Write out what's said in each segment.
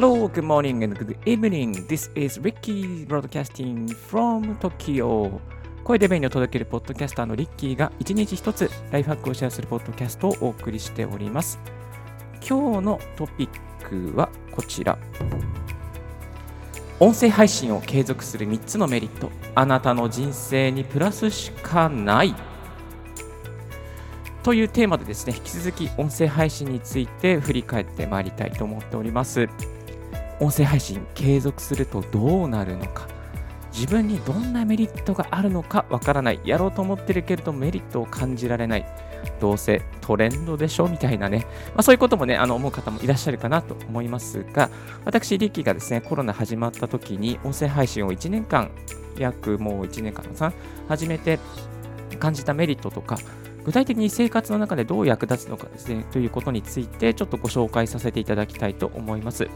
Hello, good morning and good evening. This is Ricky broadcasting from Tokyo. 声で便利を届けるポッドキャスターのリッキーが一日一つライフハックをシェアするポッドキャストをお送りしております。今日のトピックはこちら。音声配信を継続する3つのメリット。あなたの人生にプラスしかない。というテーマでですね、引き続き音声配信について振り返ってまいりたいと思っております。音声配信継続するとどうなるのか。自分にどんなメリットがあるのかわからない。やろうと思ってるけれどメリットを感じられない。どうせトレンドでしょみたいなね、まあ、そういうこともね、あの思う方もいらっしゃるかなと思いますが、私、リッキーがですね、コロナ始まった時に音声配信を1年間、約もう1年間の3、始めて感じたメリットとか、具体的に生活の中でどう役立つのかですね、ということについてちょっとご紹介させていただきたいと思います。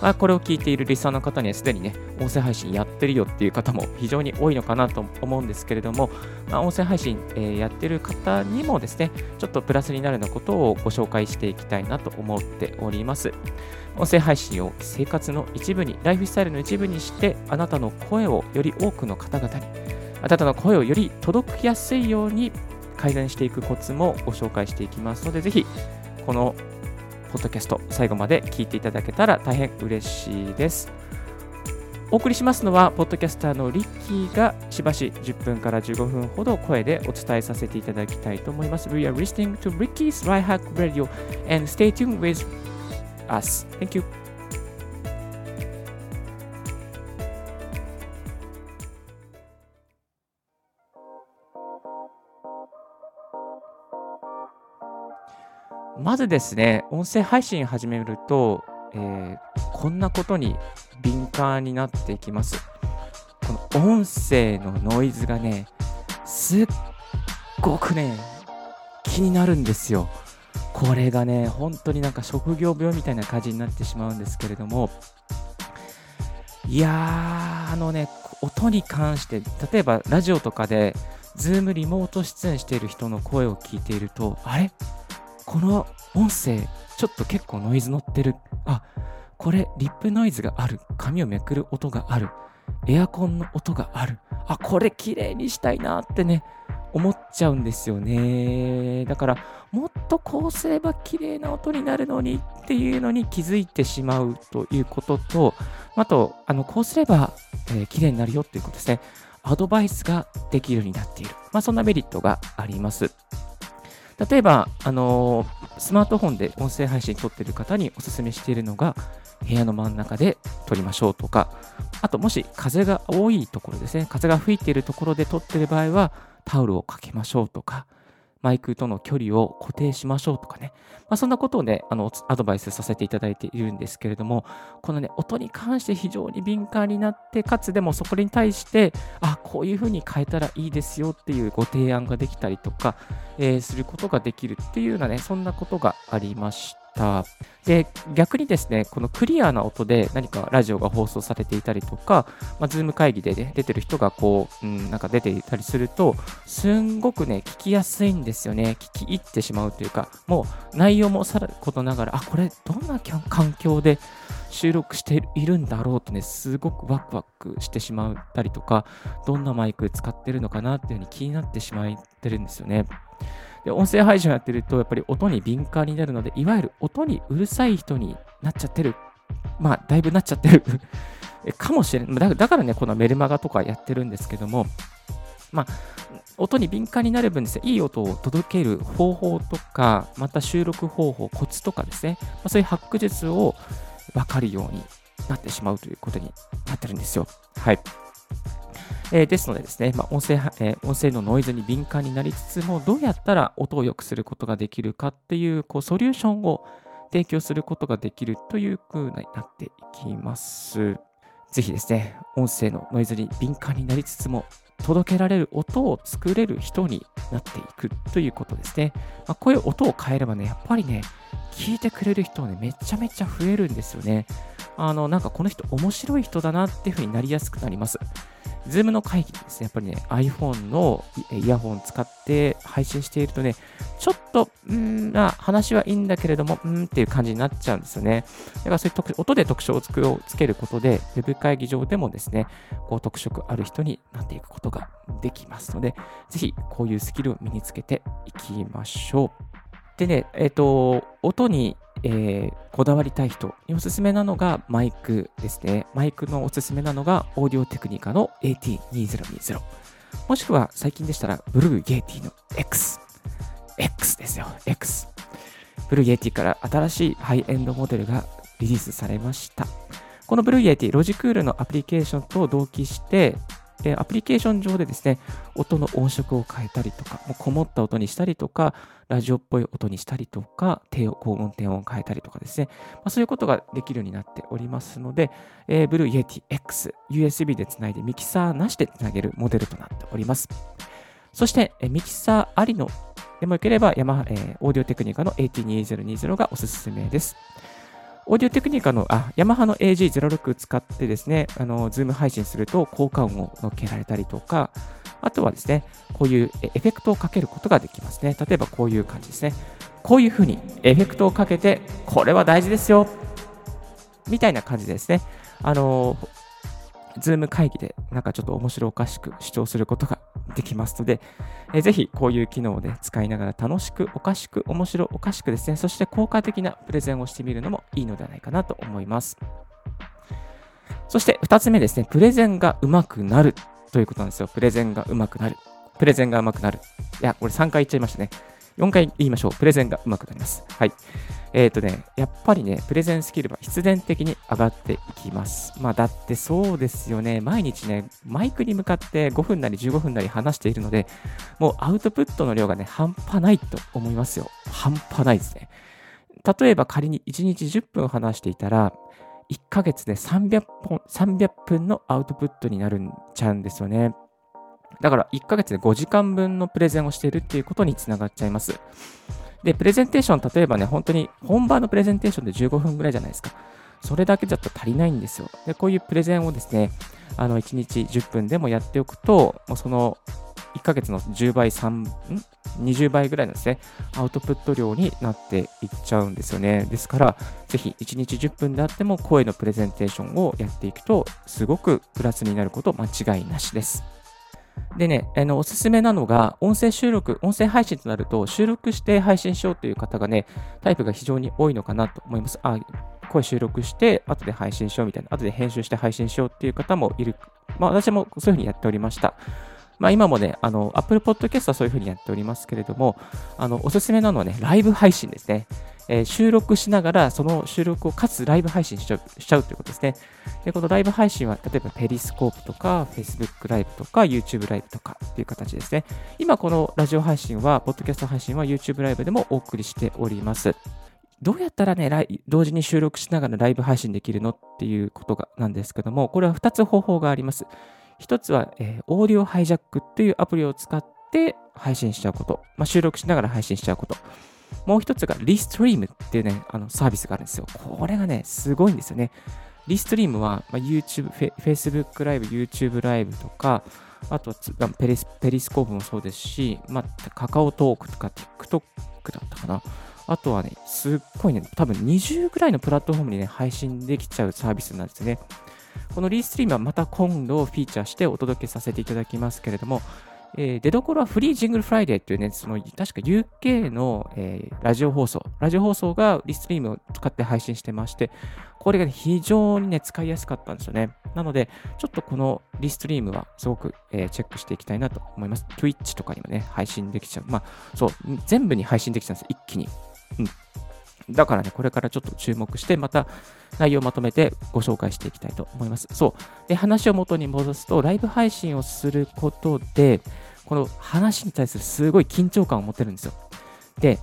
まあ、これを聞いているリスナーの方にはすでにね、音声配信やってるよっていう方も非常に多いのかなと思うんですけれども、まあ、音声配信、えーやってる方にもですね、ちょっとプラスになるようなことをご紹介していきたいなと思っております。音声配信を生活の一部に、ライフスタイルの一部にして、あなたの声をより多くの方々に、あなたの声をより届きやすいように改善していくコツもご紹介していきますので、ぜひ、このポッドキャスト、最後まで聞いていただけたら大変嬉しいです。お送りしますのは、ポッドキャスターのリッキーがしばし10分から15分ほど声でお伝えさせていただきたいと思います。We are listening to Ricky's Right Hack Radio and stay tuned with us. Thank you. まずですね、音声配信始めると、えーこんなことに敏感になっていきます。この音声のノイズがね、すっごくね、気になるんですよ。これがね、本当になんか職業病みたいな感じになってしまうんですけれども、いやー、あのね、音に関して、例えばラジオとかで、ズームリモート出演している人の声を聞いていると、あれ？この音声、ちょっと結構ノイズ乗ってる。あ、これリップノイズがある。髪をめくる音がある。エアコンの音がある。あ、これ綺麗にしたいなってね、思っちゃうんですよね。だから、もっとこうすれば綺麗な音になるのにっていうのに気づいてしまうということと、あと、あのこうすれば、えー綺麗になるよっていうことですね。アドバイスができるようになっている。まあ、そんなメリットがあります。例えば、あのースマートフォンで音声配信撮ってる方にお勧めしているのが、部屋の真ん中で撮りましょうとか、あともし風が多いところですね、風が吹いているところで撮ってる場合は、タオルをかけましょうとか、マイクとの距離を固定しましょうとかね、まあ、そんなことをね、あのアドバイスさせていただいているんですけれども、このね、音に関して非常に敏感になって、かつでもそこに対して、あ、こういうふうに変えたらいいですよっていうご提案ができたりとか、えーすることができるっていうようなね、そんなことがありました。で、逆にですね、このクリアな音で何かラジオが放送されていたりとか、まあ、ズーム会議で、ね、出てる人がこう、うん、なんか出ていたりすると、すんごくね、聞きやすいんですよね。聞き入ってしまうというか、もう内容もさることながら、あ、これどんな環境で収録しているんだろうとね、すごくワクワクしてしまったりとか、どんなマイク使ってるのかなっていうふうに気になってしまってるんですよね。で、音声配信をやってると、やっぱり音に敏感になるので、いわゆる音にうるさい人になっちゃってる。まあ、だいぶなっちゃってる かもしれない。だからね、このメルマガとかやってるんですけども、まあ、音に敏感になる分ですね、いい音を届ける方法とか、また収録方法、コツとかですね、まあ、そういうハック術を分かるようになってしまうということになってるんですよ。はい。えーですのでですね、まあ、音声、えー音声のノイズに敏感になりつつも、どうやったら音を良くすることができるかっていう、こう、ソリューションを提供することができるという風になっていきます。ぜひですね、音声のノイズに敏感になりつつも、届けられる音を作れる人になっていくということですね。まあ、こういう音を変えればね、やっぱりね、聞いてくれる人はね、めちゃめちゃ増えるんですよね。あの、なんかこの人面白い人だなっていう風になりやすくなります。Zoom の会議ですね、やっぱりね、iPhone のイヤホン使って配信しているとね、ちょっと、うんな話はいいんだけれども、うんっていう感じになっちゃうんですよね。だからそういう音で特徴をつけることで、Web 会議上でもですね、こう特色ある人になっていくことができますので、ぜひこういうスキルを身につけていきましょう。でね、えっ、と、音にえー、こだわりたい人におすすめなのがマイクですね。マイクのおすすめなのがオーディオテクニカの AT2020。もしくは最近でしたらブルーイエティの X。X ですよ。X。 Blue Yeti から新しいハイエンドモデルがリリースされました。この Blue Yeti、ロジクールのアプリケーションと同期して、で、アプリケーション上でですね、音の音色を変えたりとか、もうこもった音にしたりとか、ラジオっぽい音にしたりとか、低高音、低音を変えたりとかですね、まあ、そういうことができるようになっておりますので、えー、Blue Yeti X、USB でつないでミキサーなしでつなげるモデルとなっております。そして、えミキサーありのでもよければ、ヤマえー、オーディオテクニカの AT2020 がおすすめです。オーディオテクニカの、あ、ヤマハの AG06 使ってですね、あの、 Zoom 配信すると効果音を乗っけられたりとか、あとはですね、こういうエフェクトをかけることができますね。例えばこういう感じですね。こういうふうにエフェクトをかけて、これは大事ですよみたいな感じですね。あの、Zoom 会議でなんかちょっと面白おかしく主張することができますので、えぜひこういう機能で使いながら楽しく、おかしく、面白おかしくですね、そして効果的なプレゼンをしてみるのもいいのではないかなと思います。そして2つ目ですね、プレゼンが上手くなるということなんですよ。プレゼンが上手くなる。プレゼンが上手くなる。いや、これ3回言っちゃいましたね。4回言いましょう。プレゼンが上手くなります。はい。えっ、ー、とね、やっぱりね、プレゼンスキルは必然的に上がっていきます。まあ、だってそうですよね、毎日ね、マイクに向かって5分なり15分なり話しているので、もうアウトプットの量がね、半端ないと思いますよ。半端ないですね。例えば仮に1日10分話していたら、1ヶ月で300本、300分のアウトプットになるんちゃうんですよね。だから1ヶ月で5時間分のプレゼンをしているっていうことにつながっちゃいます。で、プレゼンテーション、例えばね、本当に本番のプレゼンテーションで15分ぐらいじゃないですか。それだけだと足りないんですよ。で、こういうプレゼンをですね、あの、1日10分でもやっておくと、もうその1ヶ月の10倍、3、ん ?20 倍ぐらいのですね、アウトプット量になっていっちゃうんですよね。ですから、ぜひ1日10分であっても声のプレゼンテーションをやっていくと、すごくプラスになること間違いなしです。でね、あのおすすめなのが、音声収録、音声配信となると、収録して配信しようという方がね、タイプが非常に多いのかなと思います。あ声収録して、後で配信しようみたいな、後で編集して配信しようっていう方もいる。まあ、私もそういうふうにやっておりました。まあ、今もね、あの、Apple Podcast はそういうふうにやっておりますけれども、あの、おすすめなのはね、ライブ配信ですね。えー、収録しながら、その収録をかつライブ配信しちゃうしちゃうということですね。で、このライブ配信は、例えばペリスコープとか、Facebook ライブとか、YouTube ライブとかっていう形ですね。今、このラジオ配信は、ポッドキャスト配信は YouTube ライブでもお送りしております。どうやったらね、同時に収録しながらライブ配信できるのっていうことがなんですけども、これは2つ方法があります。1つは、えー、オーディオハイジャックっていうアプリを使って配信しちゃうこと。まあ、収録しながら配信しちゃうこと。もう一つがリストリームっていうね、あのサービスがあるんですよ。これがね、すごいんですよね。リストリームは、ま、YouTube、Facebook ライブ、YouTube ライブとか、あとはペリスペリスコープもそうですし、まあ、カカオトークとか TikTok だったかな。あとはね、すっごいね、多分20ぐらいのプラットフォームにね、配信できちゃうサービスなんですね。このリーストリームはまた今度フィーチャーしてお届けさせていただきますけれども、えー、出どころはフリージングルフライデーっていうね、その確か UK の、えー、ラジオ放送、ラジオ放送がリストリームを使って配信してまして、これが、ね、非常にね、使いやすかったんですよね。なので、ちょっとこのリストリームはすごく、えー、チェックしていきたいなと思います。Twitch とかにもね、配信できちゃう。まあ、そう、全部に配信できちゃうんです一気に。うん。だからね、これからちょっと注目して、また内容をまとめてご紹介していきたいと思います。そう。で、話を元に戻すと、ライブ配信をすることで、この話に対するすごい緊張感を持ってるんですよ。で、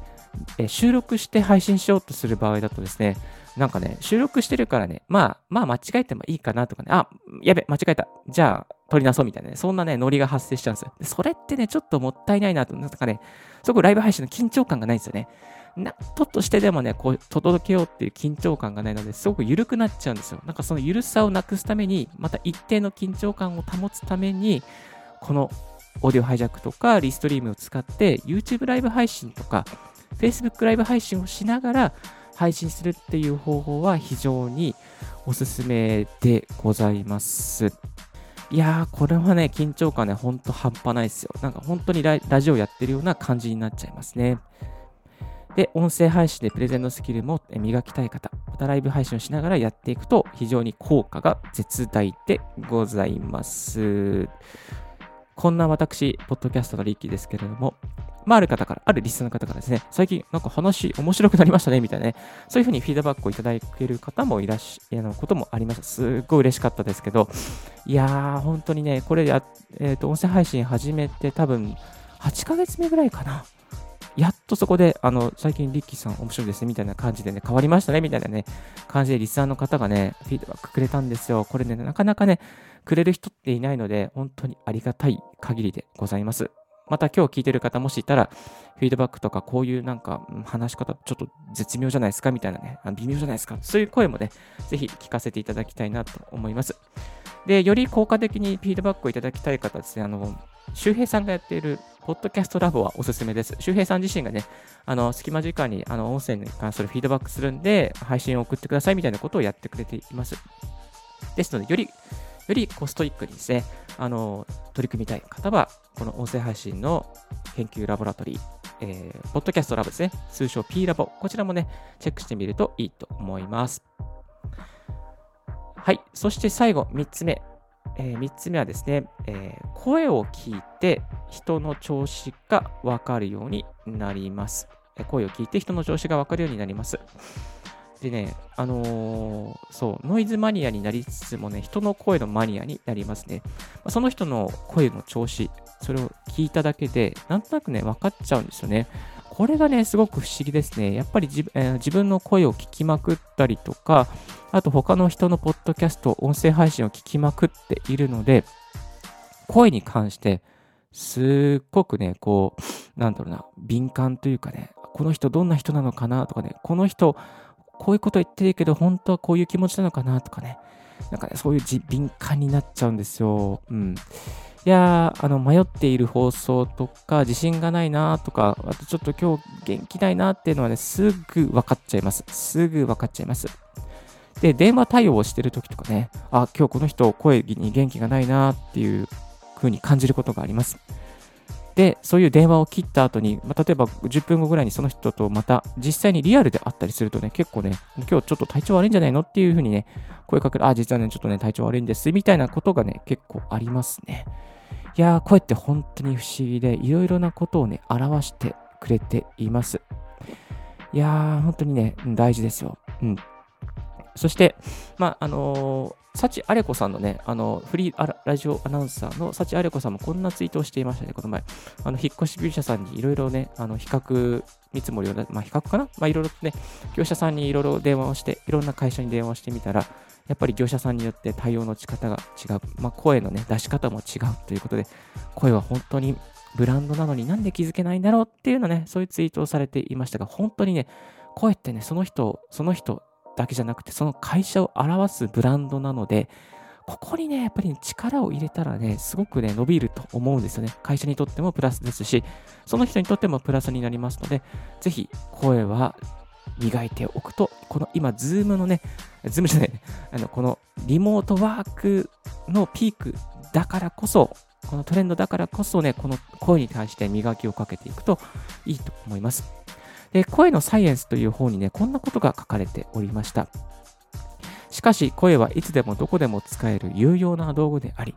え収録して配信しようとする場合だとですね、なんかね、収録してるからね、まあ、まあ間違えてもいいかなとかね、あ、やべ、間違えた。じゃあ、取りなそうみたいなね、そんなね、ノリが発生しちゃうんですよ。それってね、ちょっともったいないなと、なんかね、すごくライブ配信の緊張感がないんですよね。なととしてでもね、こう届けようっていう緊張感がないので、すごく緩くなっちゃうんですよ。なんかその緩さをなくすために、また一定の緊張感を保つために、このオーディオハイジャックとかリストリームを使って YouTube ライブ配信とか Facebook ライブ配信をしながら配信するっていう方法は非常におすすめでございます。いやー、これはね、緊張感ね、ほんと半端ないですよ。なんか本当にラジオやってるような感じになっちゃいますね。で、音声配信でプレゼンのスキルも磨きたい方、またライブ配信をしながらやっていくと非常に効果が絶大でございます。こんな私、ポッドキャストのリッキーですけれども、まあ、ある方から、あるリスナーの方からですね、最近なんか話面白くなりましたね、みたいなね、そういうふうにフィードバックをいただける方もいらっしゃることもありました。すっごい嬉しかったですけど、いやー、本当にね、これや、えっ、ー、と、音声配信始めて多分8ヶ月目ぐらいかな。やっとそこで、あの、最近リッキーさん面白いですね、みたいな感じでね、変わりましたね、みたいなね、感じでリスナーの方がね、フィードバックくれたんですよ。これね、なかなかね、くれる人っていないので、本当にありがたい限りでございます。また今日聞いてる方もしいたら、フィードバックとかこういうなんか話し方ちょっと絶妙じゃないですかみたいなね、微妙じゃないですか。そういう声もね、ぜひ聞かせていただきたいなと思います。で、より効果的にフィードバックをいただきたい方ですね、あの、周平さんがやっているポッドキャストラボはおすすめです。周平さん自身がね、あの、隙間時間にあの音声に関するフィードバックするんで、配信を送ってくださいみたいなことをやってくれています。ですので、よりよりこうストイックにですね、あの、取り組みたい方は、この音声配信の研究ラボラトリー、えー、ポッドキャストラボですね、通称 P ラボ、こちらもね、チェックしてみるといいと思います。はい、そして最後、3つ目。えー、3つ目はですね、えー、声を聞いて人の調子がわかるようになります。え声を聞いて人の調子がわかるようになります。でね、あのー、そう、ノイズマニアになりつつもね、人の声のマニアになりますね。その人の声の調子、それを聞いただけで、なんとなくね、分かっちゃうんですよね。これがね、すごく不思議ですね。やっぱり自,、えー、自分の声を聞きまくったりとか、あと他の人のポッドキャスト、音声配信を聞きまくっているので、声に関して、すっごくね、こう、なんだろうな、敏感というかね、この人どんな人なのかなとかね、この人、こういうこと言ってるけど、本当はこういう気持ちなのかなとかね。なんかね、そういう敏感になっちゃうんですよ。うん。いや、あの、迷っている放送とか、自信がないなとか、あとちょっと今日元気ないなっていうのはね、すぐ分かっちゃいます。すぐ分かっちゃいます。で、電話対応をしてる時とかね、あ、今日この人声に元気がないなっていう風に感じることがあります。で、そういう電話を切った後に、まあ、例えば10分後ぐらいにその人とまた実際にリアルで会ったりするとね、結構ね、今日ちょっと体調悪いんじゃないのっていうふうにね、声かける、あ、実はね、ちょっとね、体調悪いんです、みたいなことがね、結構ありますね。いやー、声って本当に不思議で、いろいろなことをね、表してくれています。いやー、本当にね、大事ですよ。うん。そして、まあ、あのー幸あれ子さんのね、あの、フリーラジオアナウンサーの幸あれ子さんもこんなツイートをしていましたね、この前。あの、引っ越し業者さんにいろいろね、あの、比較見積もりを、まあ、比較かな？まあ、いろいろね、業者さんにいろいろ電話をして、いろんな会社に電話をしてみたら、やっぱり業者さんによって対応の仕方が違う。まあ、声のね、出し方も違うということで、声は本当にブランドなのになんで気づけないんだろうっていうのね、そういうツイートをされていましたが、本当にね、声ってね、その人、その人だけじゃなくて、その会社を表すブランドなので、ここにね、やっぱり、力を入れたらね、すごくね、伸びると思うんですよね。会社にとってもプラスですし、その人にとってもプラスになりますので、ぜひ声は磨いておくと、この今、 Zoom のね、 Zoom じゃない、あのこのリモートワークのピークだからこそ、このトレンドだからこそね、この声に対して磨きをかけていくといいと思います。で、声のサイエンスという方にね、こんなことが書かれておりました。しかし、声はいつでもどこでも使える有用な道具であり、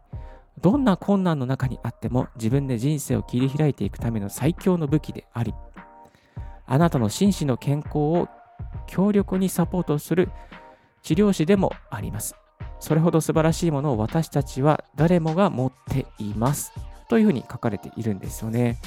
どんな困難の中にあっても自分で人生を切り開いていくための最強の武器であり、あなたの心身の健康を強力にサポートする治療師でもあります。それほど素晴らしいものを私たちは誰もが持っています。というふうに書かれているんですよね。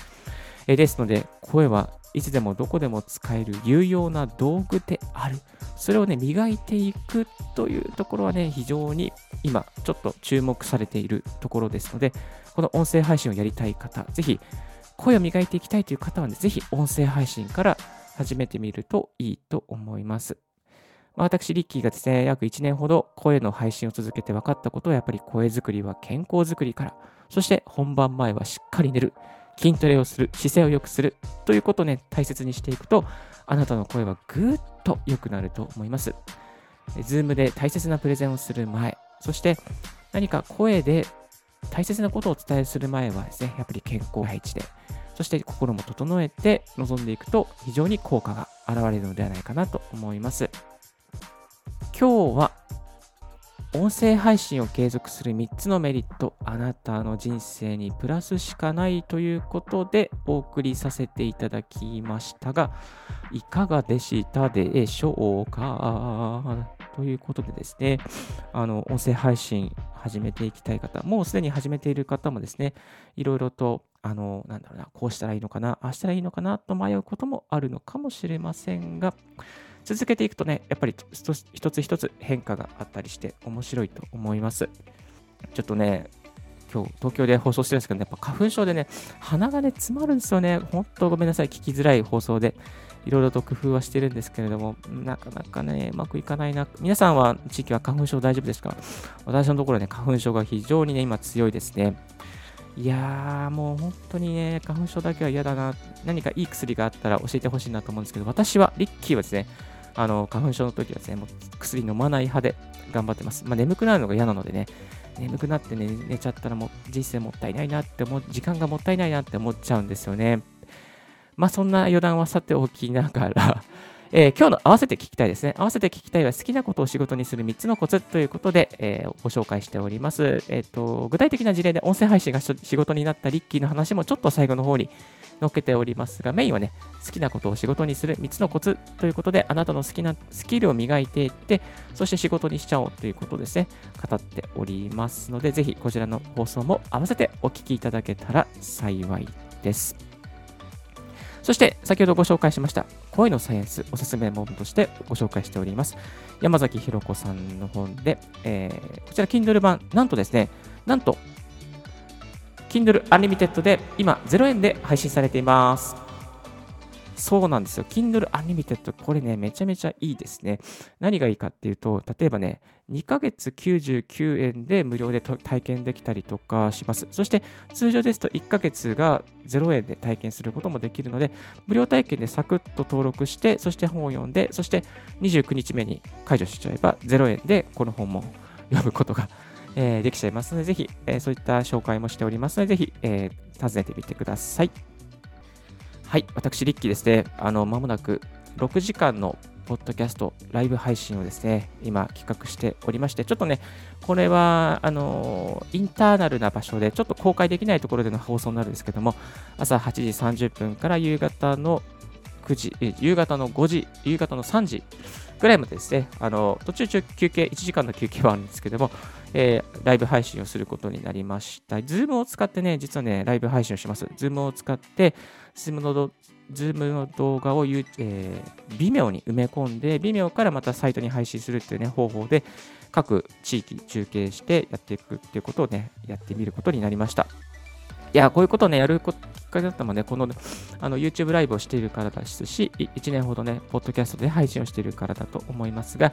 えですので、声はいつでもどこでも使える有用な道具である。それをね、磨いていくというところはね、非常に今、ちょっと注目されているところですので、この音声配信をやりたい方、ぜひ、声を磨いていきたいという方はね、ぜひ音声配信から始めてみるといいと思います。まあ、私、リッキーがですね、約1年ほど声の配信を続けて分かったことは、やっぱり声作りは健康づくりから、そして本番前はしっかり寝る、筋トレをする、姿勢を良くするということをね、大切にしていくと、あなたの声はぐっと良くなると思います。 Zoom で大切なプレゼンをする前、そして何か声で大切なことをお伝えする前はですね、やっぱり健康第一で、そして心も整えて臨んでいくと非常に効果が現れるのではないかなと思います。今日は音声配信を継続する3つのメリット、あなたの人生にプラスしかないということでお送りさせていただきましたが、いかがでしたでしょうか？ということでですね、あの、音声配信始めていきたい方、もうすでに始めている方もですね、いろいろと、あの、なんだろうな、こうしたらいいのかな、ああしたらいいのかなと迷うこともあるのかもしれませんが、続けていくとね、やっぱり一つ一つ変化があったりして面白いと思います。ちょっとね、今日東京で放送してるんですけど、ね、やっぱ花粉症でね、鼻がね、詰まるんですよね。本当ごめんなさい、聞きづらい放送で。いろいろと工夫はしてるんですけれども、なかなかね、うまくいかないな。皆さんは地域は花粉症大丈夫ですか？私のところね、花粉症が非常にね、今強いですね。いやー、もう本当にね、花粉症だけは嫌だな。何かいい薬があったら教えてほしいなと思うんですけど、私は、リッキーはですね、あの花粉症の時はですね、もう薬飲まない派で頑張ってます。まあ、眠くなるのが嫌なのでね、眠くなってね、寝ちゃったらもう人生もったいないなって思う、時間がもったいないなって思っちゃうんですよね。まあそんな余談はさておきながら えー、今日の合わせて聞きたいですね。合わせて聞きたいは好きなことを仕事にする3つのコツということで、えー、ご紹介しております。えっ、ー、と、具体的な事例で音声配信が仕事になったリッキーの話もちょっと最後の方に載っけておりますが、メインはね、好きなことを仕事にする3つのコツということで、あなたの好きなスキルを磨いていって、そして仕事にしちゃおうということですね、語っておりますので、ぜひこちらの放送も合わせてお聞きいただけたら幸いです。そして先ほどご紹介しました声のサイエンスおすすめ本としてご紹介しております。山崎ひろ子さんの本で、えー、こちら Kindle 版。なんとですねなんと Kindle Unlimited で今0円で配信されています。そうなんですよ。Kindle Unlimited、これね、めちゃめちゃいいですね。何がいいかっていうと、例えばね、2ヶ月99円で無料で体験できたりとかします。そして、通常ですと1ヶ月が0円で体験することもできるので、無料体験でサクッと登録して、そして本を読んで、そして29日目に解除しちゃえば0円でこの本も読むことがえー、できちゃいますので、ぜひ、えー、そういった紹介もしておりますので、ぜひ、えー、訪ねてみてください。はい、私、リッキーですね、あの、まもなく6時間のポッドキャスト、ライブ配信をですね、今企画しておりまして、ちょっとね、これは、あの、インターナルな場所で、ちょっと公開できないところでの放送になるんですけども、朝8時30分から夕方の9時、夕方の5時、夕方の3時ぐらいまでですね、あの、途中中休憩、1時間の休憩はあるんですけども、えー、ライブ配信をすることになりました。 Zoom を使ってね、実はね、ライブ配信をします。 Zoom を使って、 Zoom の Zoom の動画を、えー、 Vimeo に埋め込んで、 Vimeo からまたサイトに配信するっていうね、方法で、各地域中継してやっていくっていうことをね、やってみることになりました。いや、こういうことをね、やるきっかけだったもんね、このあの YouTube ライブをしているからですし、1年ほどね、ポッドキャストで配信をしているからだと思いますが、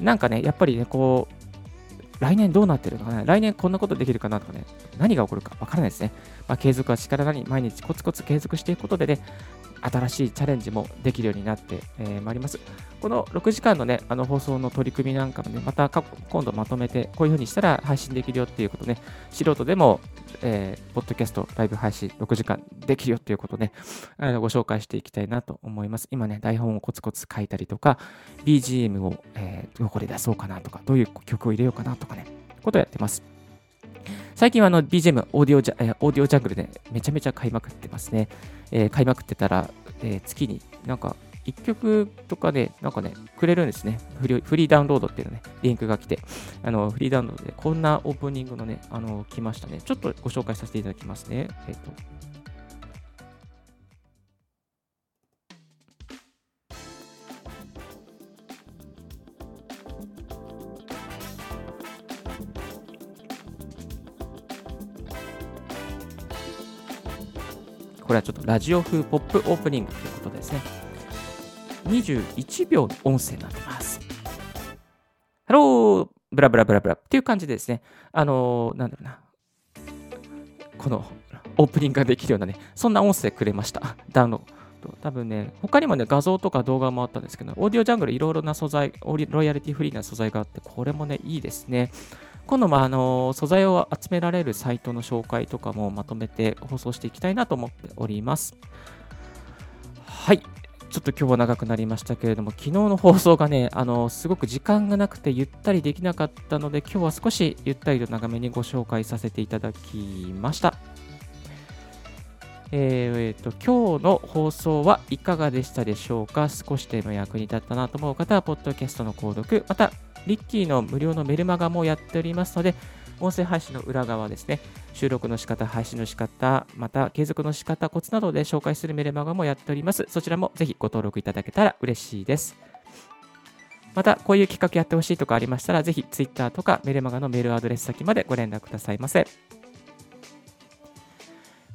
なんかね、やっぱりね、こう、来年どうなってるのかな来年こんなことできるかなとかね、何が起こるかわからないですね。まあ、継続は力なり、毎日コツコツ継続していくことでね、新しいチャレンジもできるようになって、えー、いります。この6時間のね、あの放送の取り組みなんかもね、また今度まとめて、こういうふうにしたら配信できるよっていうことね、素人でも、えー、ポッドキャスト、ライブ配信6時間できるよっていうことね、あのご紹介していきたいなと思います。今ね、台本をコツコツ書いたりとか、BGM を、えー、どこで出そうかなとか、どういう曲を入れようかなとかね、ことをやってます。最近はあの BGM、オーディオジャ、オーディオジャングルでめちゃめちゃ買いまくってますね。えー、買いまくってたら、えー、月になんか1曲とかで、なんかね、くれるんですね。フリーダウンロードっていうね、リンクが来て、あの、フリーダウンロードでこんなオープニングのね、あの、来ましたね。ちょっとご紹介させていただきますね。えっ、ー、と、これはちょっとラジオ風ポップオープニングということですね。21秒の音声になってます。ハローブラブラブラブラっていう感じでですね、あのー、なんだろうな、このオープニングができるようなね、そんな音声くれました。ダウンロード。多分ね、他にもね、画像とか動画もあったんですけど、オーディオジャングルいろいろな素材、ロイヤリティフリーな素材があって、これもね、いいですね。今度もあの素材を集められるサイトの紹介とかもまとめて放送していきたいなと思っております。はい。ちょっと今日は長くなりましたけれども、昨日の放送がね、あのすごく時間がなくてゆったりできなかったので、今日は少しゆったりと長めにご紹介させていただきました。えー、と今日の放送はいかがでしたでしょうか？少しでも役に立ったなと思う方は、ポッドキャストの購読、また、リッキーの無料のメルマガもやっておりますので、音声配信の裏側ですね、収録の仕方、配信の仕方、また継続の仕方、コツなどで紹介するメルマガもやっております。そちらもぜひご登録いただけたら嬉しいです。また、こういう企画やってほしいとかありましたら、ぜひ Twitter とかメルマガのメールアドレス先までご連絡くださいませ。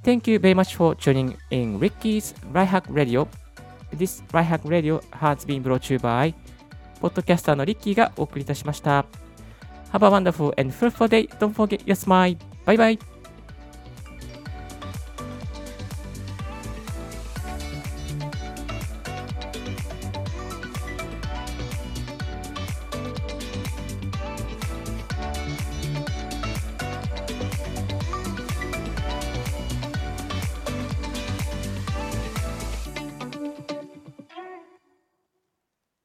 Thank you very much for tuning in Ricky's Right Hack Radio. This Right Hack Radio has been brought to you by ポッドキャスターのリッキーがお送りいたしました。Have a wonderful and fruitful day. Don't forget your smile. Bye bye.